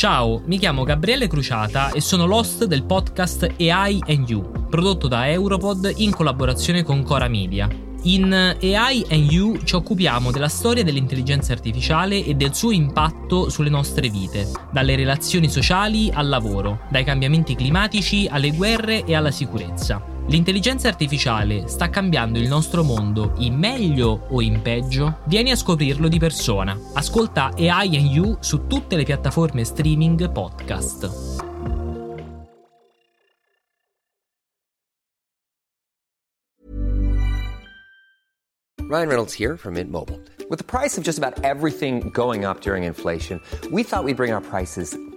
Ciao, mi chiamo Gabriele Cruciata e sono l'host del podcast AI and You, prodotto da Europod in collaborazione con Cora Media. In AI and You ci occupiamo della storia dell'intelligenza artificiale e del suo impatto sulle nostre vite, dalle relazioni sociali al lavoro, dai cambiamenti climatici alle guerre e alla sicurezza. L'intelligenza artificiale sta cambiando il nostro mondo in meglio o in peggio? Vieni a scoprirlo di persona. Ascolta AI and You su tutte le piattaforme streaming podcast. Ryan Reynolds here from Mint Mobile. With the price of just about everything going up during inflation, we thought we'd bring our prices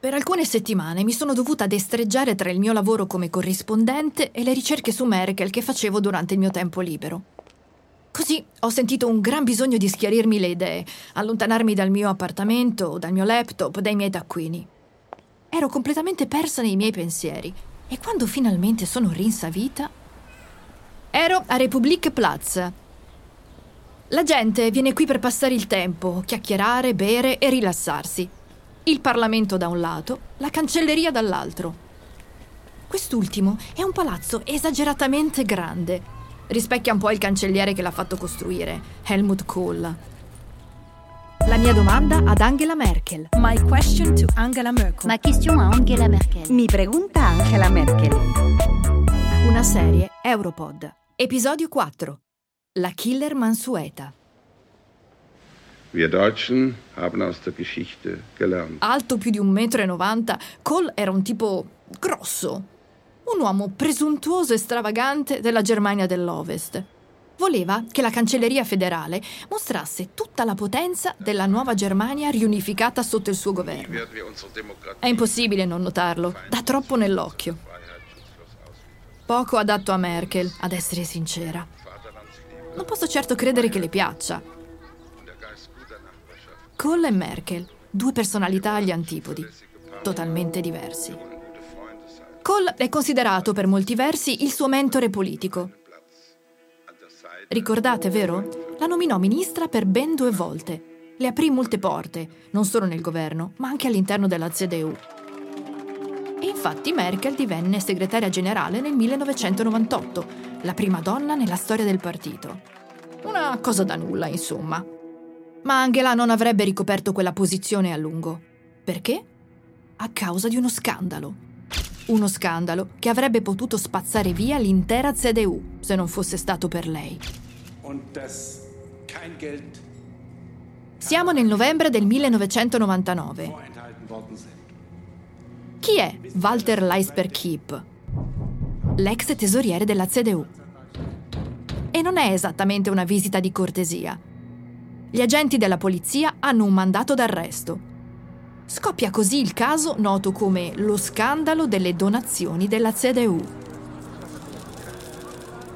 Per alcune settimane mi sono dovuta destreggiare tra il mio lavoro come corrispondente e le ricerche su Merkel che facevo durante il mio tempo libero. Così ho sentito un gran bisogno di schiarirmi le idee, allontanarmi dal mio appartamento, dal mio laptop, dai miei taccuini. Ero completamente persa nei miei pensieri e quando finalmente sono rinsavita... Ero a Republik Platz. La gente viene qui per passare il tempo, chiacchierare, bere e rilassarsi il Parlamento da un lato, la cancelleria dall'altro. Quest'ultimo è un palazzo esageratamente grande. Rispecchia un po' il cancelliere che l'ha fatto costruire, Helmut Kohl. La mia domanda ad Angela Merkel. My question to Angela Merkel. Ma question a Angela Merkel. Mi pregunta Angela Merkel. Una serie Europod. Episodio 4. La killer mansueta. Wir Deutschen haben aus der Geschichte gelernt. Alto più di un metro e novanta, Kohl era un tipo grosso. Un uomo presuntuoso e stravagante della Germania dell'Ovest. Voleva che la cancelleria federale mostrasse tutta la potenza della nuova Germania riunificata sotto il suo governo. È impossibile non notarlo, dà troppo nell'occhio. Poco adatto a Merkel, ad essere sincera. Non posso certo credere che le piaccia. Kohl e Merkel, due personalità agli antipodi, totalmente diversi. Kohl è considerato per molti versi il suo mentore politico. Ricordate, vero? La nominò ministra per ben due volte. Le aprì molte porte, non solo nel governo, ma anche all'interno della CDU. E infatti Merkel divenne segretaria generale nel 1998, la prima donna nella storia del partito. Una cosa da nulla, insomma. Ma Angela non avrebbe ricoperto quella posizione a lungo. Perché? A causa di uno scandalo. Uno scandalo che avrebbe potuto spazzare via l'intera CDU se non fosse stato per lei. Siamo nel novembre del 1999. Chi è Walter Leisper-Kiep? L'ex tesoriere della CDU. E non è esattamente una visita di cortesia. Gli agenti della polizia hanno un mandato d'arresto. Scoppia così il caso noto come lo scandalo delle donazioni della CDU.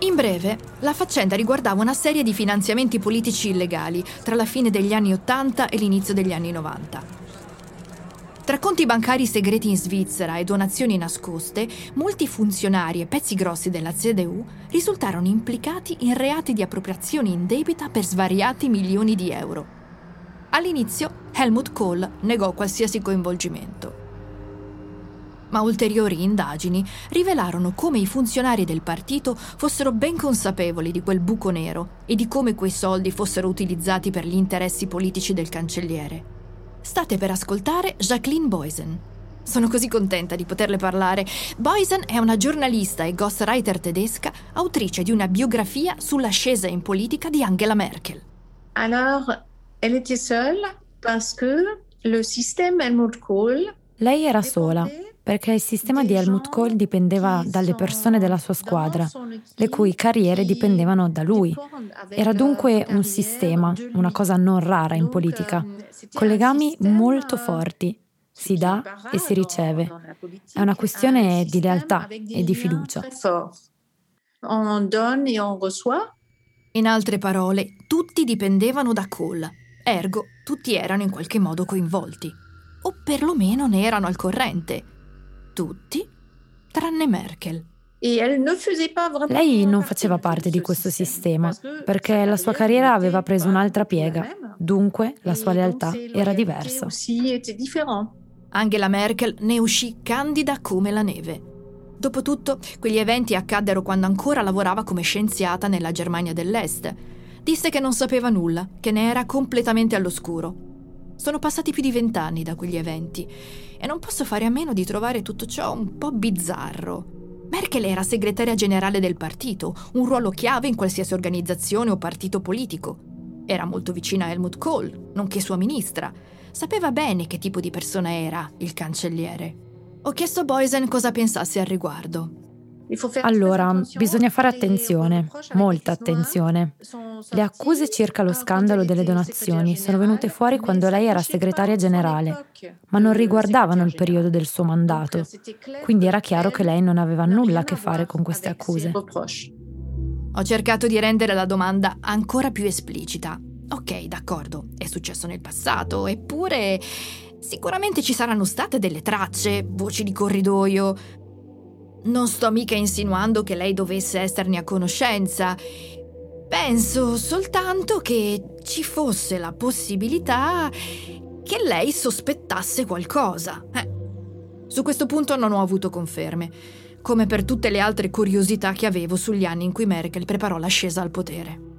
In breve, la faccenda riguardava una serie di finanziamenti politici illegali tra la fine degli anni 80 e l'inizio degli anni 90. Tra conti bancari segreti in Svizzera e donazioni nascoste, molti funzionari e pezzi grossi della CDU risultarono implicati in reati di appropriazione indebita per svariati milioni di euro. All'inizio Helmut Kohl negò qualsiasi coinvolgimento. Ma ulteriori indagini rivelarono come i funzionari del partito fossero ben consapevoli di quel buco nero e di come quei soldi fossero utilizzati per gli interessi politici del cancelliere. State per ascoltare Jacqueline Boysen. Sono così contenta di poterle parlare. Boysen è una giornalista e ghostwriter tedesca, autrice di una biografia sull'ascesa in politica di Angela Merkel. Alors, elle était seule parce que le système Helmut Kohl Lei era sola perché il sistema di Helmut Kohl dipendeva dalle persone della sua squadra, le cui carriere dipendevano da lui. Era dunque un sistema, una cosa non rara in politica, con legami molto forti. Si dà e si riceve. È una questione di lealtà e di fiducia. In altre parole, tutti dipendevano da Kohl, ergo tutti erano in qualche modo coinvolti, o perlomeno ne erano al corrente tutti, tranne Merkel. Lei non faceva parte di questo sistema perché la sua carriera aveva preso un'altra piega, dunque la sua lealtà era diversa. Angela Merkel ne uscì candida come la neve. Dopotutto, quegli eventi accaddero quando ancora lavorava come scienziata nella Germania dell'Est. Disse che non sapeva nulla, che ne era completamente all'oscuro. Sono passati più di vent'anni da quegli eventi e non posso fare a meno di trovare tutto ciò un po' bizzarro. Merkel era segretaria generale del partito, un ruolo chiave in qualsiasi organizzazione o partito politico. Era molto vicina a Helmut Kohl, nonché sua ministra. Sapeva bene che tipo di persona era il cancelliere. Ho chiesto a Boysen cosa pensasse al riguardo. Allora, bisogna fare attenzione, molta attenzione. Le accuse circa lo scandalo delle donazioni sono venute fuori quando lei era segretaria generale, ma non riguardavano il periodo del suo mandato. Quindi era chiaro che lei non aveva nulla a che fare con queste accuse. Ho cercato di rendere la domanda ancora più esplicita. Ok, d'accordo, è successo nel passato, eppure sicuramente ci saranno state delle tracce, voci di corridoio, non sto mica insinuando che lei dovesse esserne a conoscenza. Penso soltanto che ci fosse la possibilità che lei sospettasse qualcosa. Eh. Su questo punto non ho avuto conferme, come per tutte le altre curiosità che avevo sugli anni in cui Merkel preparò l'ascesa al potere.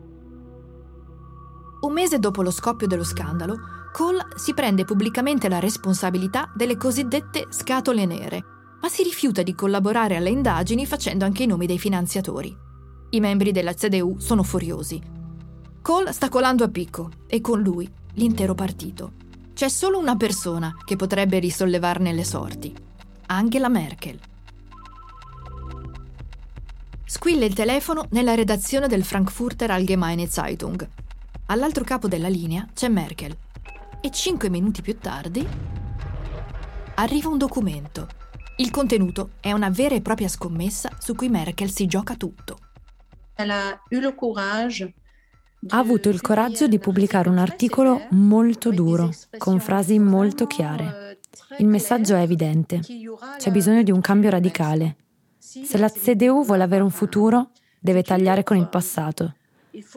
Un mese dopo lo scoppio dello scandalo, Kohl si prende pubblicamente la responsabilità delle cosiddette scatole nere, ma si rifiuta di collaborare alle indagini facendo anche i nomi dei finanziatori. I membri della CDU sono furiosi. Kohl sta colando a picco e con lui l'intero partito. C'è solo una persona che potrebbe risollevarne le sorti. Angela Merkel. Squilla il telefono nella redazione del Frankfurter Allgemeine Zeitung. All'altro capo della linea c'è Merkel. E cinque minuti più tardi arriva un documento il contenuto è una vera e propria scommessa su cui Merkel si gioca tutto. Ha avuto il coraggio di pubblicare un articolo molto duro, con frasi molto chiare. Il messaggio è evidente. C'è bisogno di un cambio radicale. Se la CDU vuole avere un futuro, deve tagliare con il passato.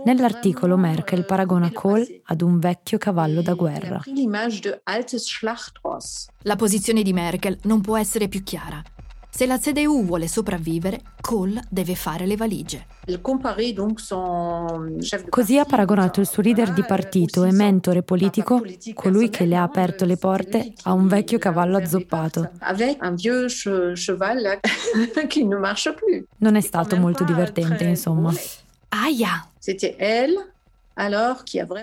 Nell'articolo Merkel paragona Kohl ad un vecchio cavallo da guerra. La posizione di Merkel non può essere più chiara. Se la CDU vuole sopravvivere, Kohl deve fare le valigie. Così ha paragonato il suo leader di partito e mentore politico, colui che le ha aperto le porte, a un vecchio cavallo azzoppato. Non è stato molto divertente, insomma. Aia!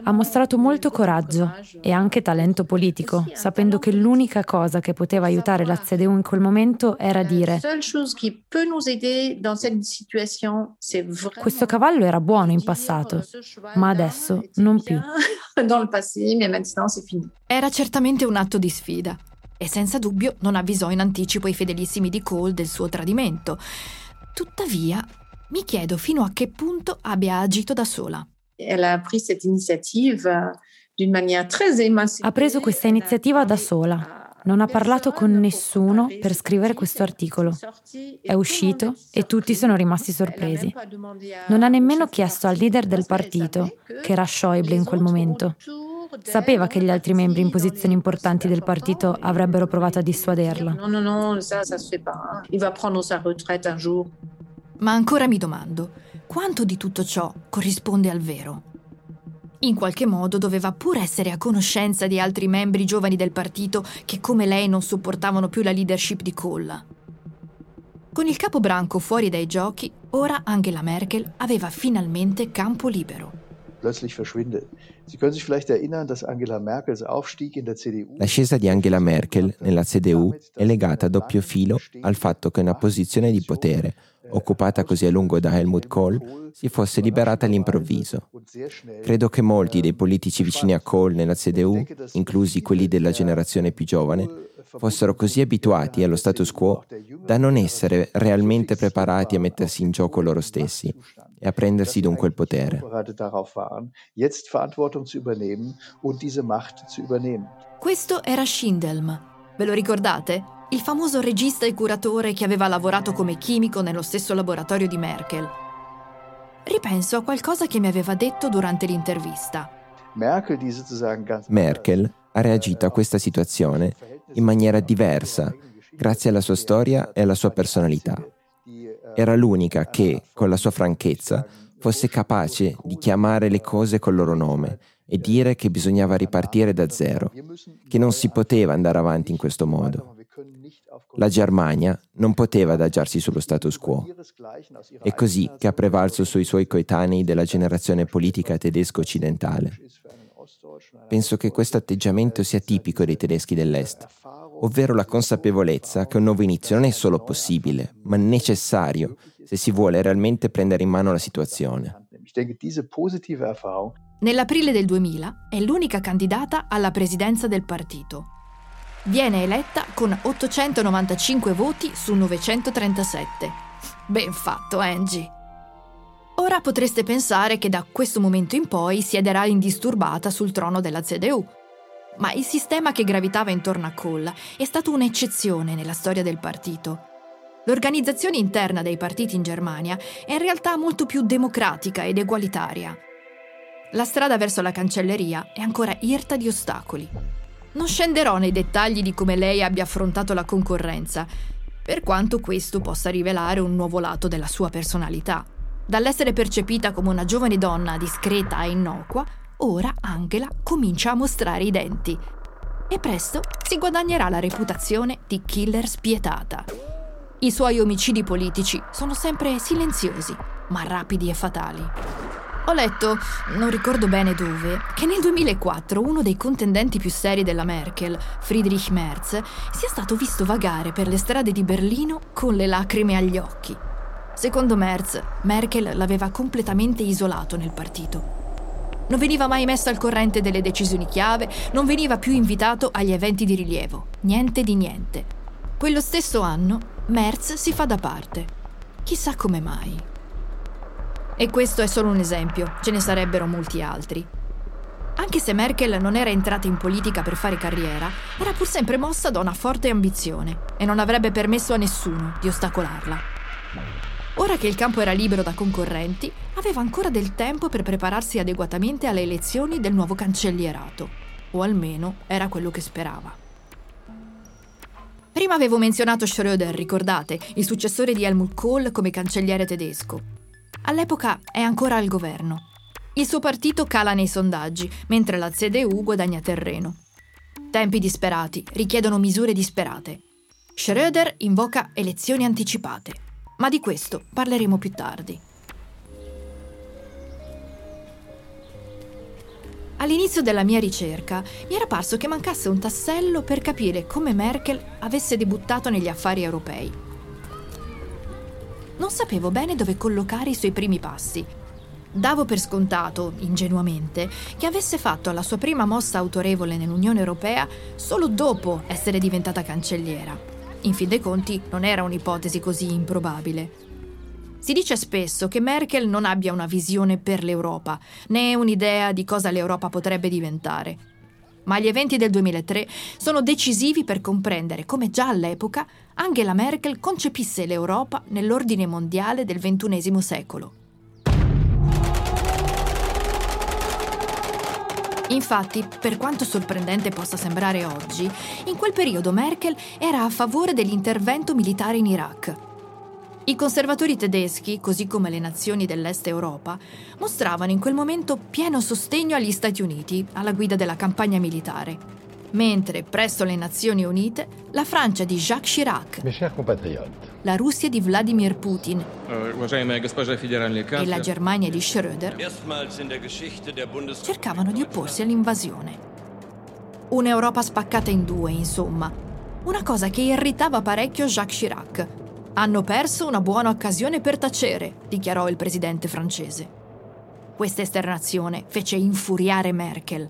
Ha mostrato molto coraggio e anche talento politico, sapendo che l'unica cosa che poteva aiutare la CDU in quel momento era dire questo cavallo era buono in passato, ma adesso non più. Era certamente un atto di sfida e senza dubbio non avvisò in anticipo i fedelissimi di Cole del suo tradimento. Tuttavia, mi chiedo fino a che punto abbia agito da sola. Ha preso questa iniziativa da sola. Non ha parlato con nessuno per scrivere questo articolo. È uscito e tutti sono rimasti sorpresi. Non ha nemmeno chiesto al leader del partito, che era Schäuble in quel momento. Sapeva che gli altri membri in posizioni importanti del partito avrebbero provato a dissuaderla. No, no, no, ça, ça se fait pas. Il va prendre sa retraite un jour. Ma ancora mi domando, quanto di tutto ciò corrisponde al vero? In qualche modo doveva pur essere a conoscenza di altri membri giovani del partito che come lei non sopportavano più la leadership di Kohl. Con il capo branco fuori dai giochi, ora Angela Merkel aveva finalmente campo libero. L'ascesa di Angela Merkel nella CDU è legata a doppio filo al fatto che una posizione di potere, occupata così a lungo da Helmut Kohl, si fosse liberata all'improvviso. Credo che molti dei politici vicini a Kohl nella CDU, inclusi quelli della generazione più giovane, fossero così abituati allo status quo da non essere realmente preparati a mettersi in gioco loro stessi e a prendersi dunque il potere. Questo era Schindelm. Ve lo ricordate? Il famoso regista e curatore che aveva lavorato come chimico nello stesso laboratorio di Merkel. Ripenso a qualcosa che mi aveva detto durante l'intervista. Merkel ha reagito a questa situazione in maniera diversa, grazie alla sua storia e alla sua personalità. Era l'unica che, con la sua franchezza, fosse capace di chiamare le cose col loro nome e dire che bisognava ripartire da zero, che non si poteva andare avanti in questo modo. La Germania non poteva adagiarsi sullo status quo. È così che ha prevalso sui suoi coetanei della generazione politica tedesco-occidentale. Penso che questo atteggiamento sia tipico dei tedeschi dell'Est, ovvero la consapevolezza che un nuovo inizio non è solo possibile, ma necessario se si vuole realmente prendere in mano la situazione. Nell'aprile del 2000 è l'unica candidata alla presidenza del partito. Viene eletta con 895 voti su 937. Ben fatto, Angie. Ora potreste pensare che da questo momento in poi siederà indisturbata sul trono della CDU. Ma il sistema che gravitava intorno a Kohl è stato un'eccezione nella storia del partito. L'organizzazione interna dei partiti in Germania è in realtà molto più democratica ed egualitaria. La strada verso la cancelleria è ancora irta di ostacoli. Non scenderò nei dettagli di come lei abbia affrontato la concorrenza, per quanto questo possa rivelare un nuovo lato della sua personalità. Dall'essere percepita come una giovane donna discreta e innocua, ora Angela comincia a mostrare i denti. E presto si guadagnerà la reputazione di killer spietata. I suoi omicidi politici sono sempre silenziosi, ma rapidi e fatali. Ho letto, non ricordo bene dove, che nel 2004 uno dei contendenti più seri della Merkel, Friedrich Merz, sia stato visto vagare per le strade di Berlino con le lacrime agli occhi. Secondo Merz, Merkel l'aveva completamente isolato nel partito. Non veniva mai messo al corrente delle decisioni chiave, non veniva più invitato agli eventi di rilievo, niente di niente. Quello stesso anno, Merz si fa da parte. Chissà come mai. E questo è solo un esempio, ce ne sarebbero molti altri. Anche se Merkel non era entrata in politica per fare carriera, era pur sempre mossa da una forte ambizione e non avrebbe permesso a nessuno di ostacolarla. Ora che il campo era libero da concorrenti, aveva ancora del tempo per prepararsi adeguatamente alle elezioni del nuovo cancellierato, o almeno era quello che sperava. Prima avevo menzionato Schröder, ricordate, il successore di Helmut Kohl come cancelliere tedesco. All'epoca è ancora al governo. Il suo partito cala nei sondaggi, mentre la CDU guadagna terreno. Tempi disperati richiedono misure disperate. Schröder invoca elezioni anticipate ma di questo parleremo più tardi. All'inizio della mia ricerca mi era parso che mancasse un tassello per capire come Merkel avesse debuttato negli affari europei. Non sapevo bene dove collocare i suoi primi passi. Davo per scontato, ingenuamente, che avesse fatto la sua prima mossa autorevole nell'Unione Europea solo dopo essere diventata cancelliera. In fin dei conti non era un'ipotesi così improbabile. Si dice spesso che Merkel non abbia una visione per l'Europa, né un'idea di cosa l'Europa potrebbe diventare. Ma gli eventi del 2003 sono decisivi per comprendere come già all'epoca Angela Merkel concepisse l'Europa nell'ordine mondiale del XXI secolo. Infatti, per quanto sorprendente possa sembrare oggi, in quel periodo Merkel era a favore dell'intervento militare in Iraq. I conservatori tedeschi, così come le nazioni dell'Est Europa, mostravano in quel momento pieno sostegno agli Stati Uniti alla guida della campagna militare, mentre presso le Nazioni Unite la Francia di Jacques Chirac la Russia di Vladimir Putin e la Germania di Schröder cercavano di opporsi all'invasione. Un'Europa spaccata in due, insomma. Una cosa che irritava parecchio Jacques Chirac. Hanno perso una buona occasione per tacere, dichiarò il presidente francese. Questa esternazione fece infuriare Merkel.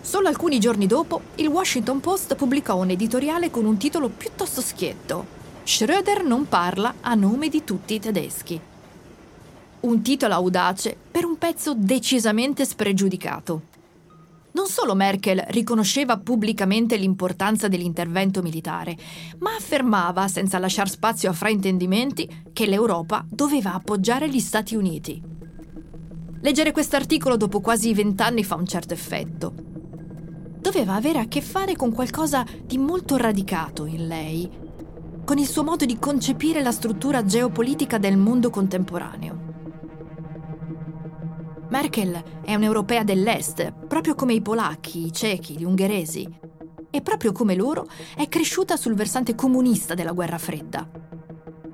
Solo alcuni giorni dopo, il Washington Post pubblicò un editoriale con un titolo piuttosto schietto. Schröder non parla a nome di tutti i tedeschi. Un titolo audace per un pezzo decisamente spregiudicato. Non solo Merkel riconosceva pubblicamente l'importanza dell'intervento militare, ma affermava, senza lasciare spazio a fraintendimenti, che l'Europa doveva appoggiare gli Stati Uniti. Leggere quest'articolo dopo quasi vent'anni fa un certo effetto. Doveva avere a che fare con qualcosa di molto radicato in lei, con il suo modo di concepire la struttura geopolitica del mondo contemporaneo. Merkel è un'europea dell'Est, proprio come i polacchi, i cechi, gli ungheresi. E proprio come loro è cresciuta sul versante comunista della guerra fredda.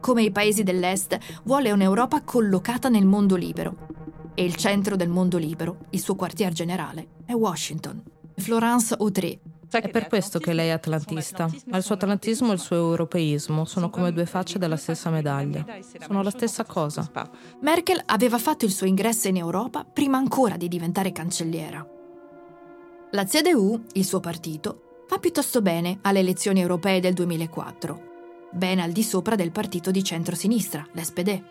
Come i paesi dell'Est, vuole un'Europa collocata nel mondo libero. E il centro del mondo libero, il suo quartier generale, è Washington. Florence Autry, è per questo che lei è atlantista, ma il suo atlantismo e il suo europeismo sono come due facce della stessa medaglia. Sono la stessa cosa. Merkel aveva fatto il suo ingresso in Europa prima ancora di diventare cancelliera. La CDU, il suo partito, fa piuttosto bene alle elezioni europee del 2004, ben al di sopra del partito di centrosinistra, l'SPD.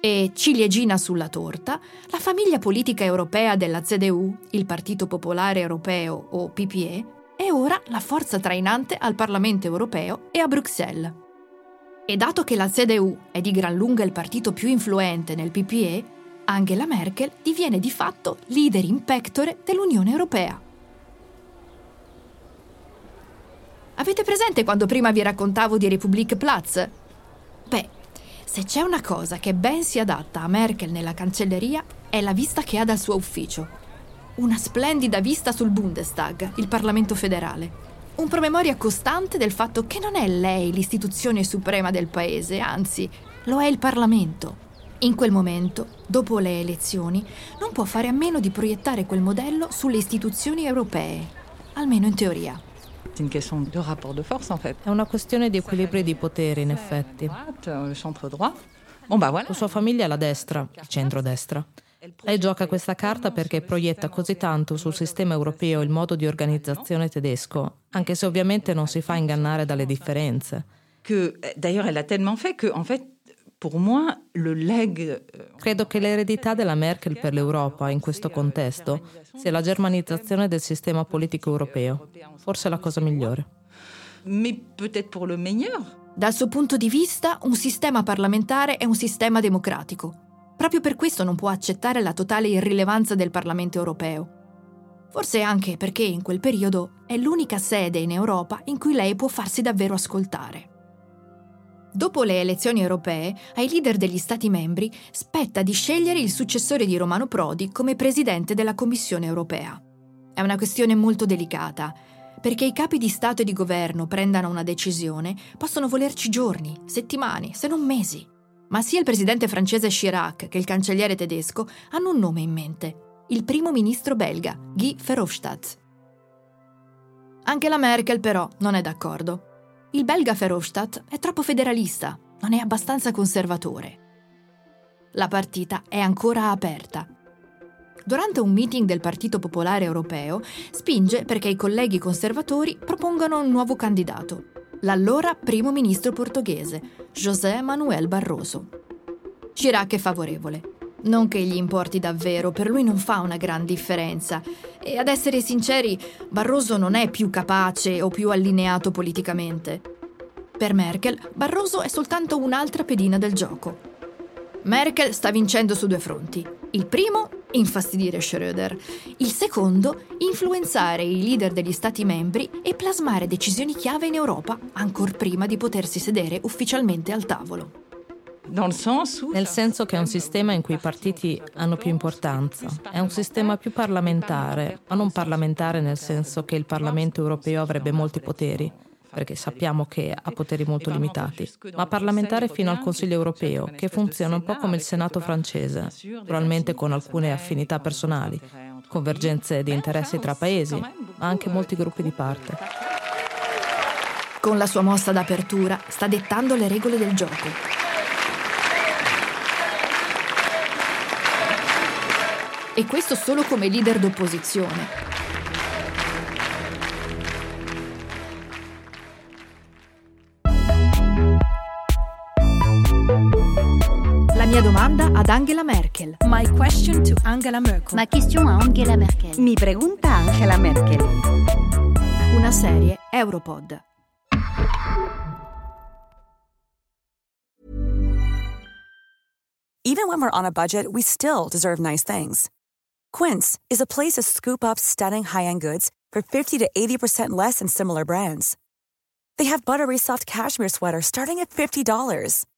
E ciliegina sulla torta, la famiglia politica europea della CDU, il Partito Popolare Europeo o PPE, è ora la forza trainante al Parlamento europeo e a Bruxelles. E dato che la CDU è di gran lunga il partito più influente nel PPE, Angela Merkel diviene di fatto leader in pectore dell'Unione Europea. Avete presente quando prima vi raccontavo di Republik Platz? Beh, se c'è una cosa che ben si adatta a Merkel nella cancelleria è la vista che ha dal suo ufficio una splendida vista sul Bundestag, il Parlamento federale. Un promemoria costante del fatto che non è lei l'istituzione suprema del paese, anzi, lo è il Parlamento. In quel momento, dopo le elezioni, non può fare a meno di proiettare quel modello sulle istituzioni europee, almeno in teoria. È una questione di equilibrio di potere, in effetti. La sua famiglia è la destra, il centro-destra. Lei gioca questa carta perché proietta così tanto sul sistema europeo il modo di organizzazione tedesco, anche se ovviamente non si fa ingannare dalle differenze. Que, d'ailleurs, elle a tellement fait que, en fait, pour moi, le leg... Euh, Credo che l'eredità della Merkel per l'Europa in questo contesto sia la germanizzazione del sistema politico europeo, forse la cosa migliore. Mais peut-être pour le meilleur. Dal suo punto di vista, un sistema parlamentare è un sistema democratico. Proprio per questo non può accettare la totale irrilevanza del Parlamento europeo. Forse anche perché in quel periodo è l'unica sede in Europa in cui lei può farsi davvero ascoltare. Dopo le elezioni europee, ai leader degli Stati membri spetta di scegliere il successore di Romano Prodi come presidente della Commissione europea. È una questione molto delicata, perché i capi di Stato e di governo prendano una decisione possono volerci giorni, settimane, se non mesi. Ma sia il presidente francese Chirac che il cancelliere tedesco hanno un nome in mente, il primo ministro belga, Guy Verhofstadt. Anche la Merkel però non è d'accordo. Il belga Verhofstadt è troppo federalista, non è abbastanza conservatore. La partita è ancora aperta. Durante un meeting del Partito Popolare Europeo spinge perché i colleghi conservatori propongano un nuovo candidato, l'allora primo ministro portoghese, José Manuel Barroso. Chirac è favorevole. Non che gli importi davvero, per lui non fa una gran differenza. E ad essere sinceri, Barroso non è più capace o più allineato politicamente. Per Merkel, Barroso è soltanto un'altra pedina del gioco. Merkel sta vincendo su due fronti. Il primo, infastidire Schröder. Il secondo, influenzare i leader degli Stati membri e plasmare decisioni chiave in Europa, ancor prima di potersi sedere ufficialmente al tavolo. Nel senso che è un sistema in cui i partiti hanno più importanza. È un sistema più parlamentare, ma non parlamentare nel senso che il Parlamento europeo avrebbe molti poteri. Perché sappiamo che ha poteri molto limitati, ma parlamentare fino al Consiglio europeo, che funziona un po' come il Senato francese, probabilmente con alcune affinità personali, convergenze di interessi tra paesi, ma anche molti gruppi di parte. Con la sua mossa d'apertura sta dettando le regole del gioco. E questo solo come leader d'opposizione. Ad Angela Merkel. My question to Angela Merkel. Ma question a Angela Merkel. Mi pregunta Angela Merkel. Una serie Europod. Even when we're on a budget, we still deserve nice things. Quince is a place to scoop up stunning high-end goods for 50 to 80% less than similar brands. They have buttery soft cashmere sweaters starting at $50,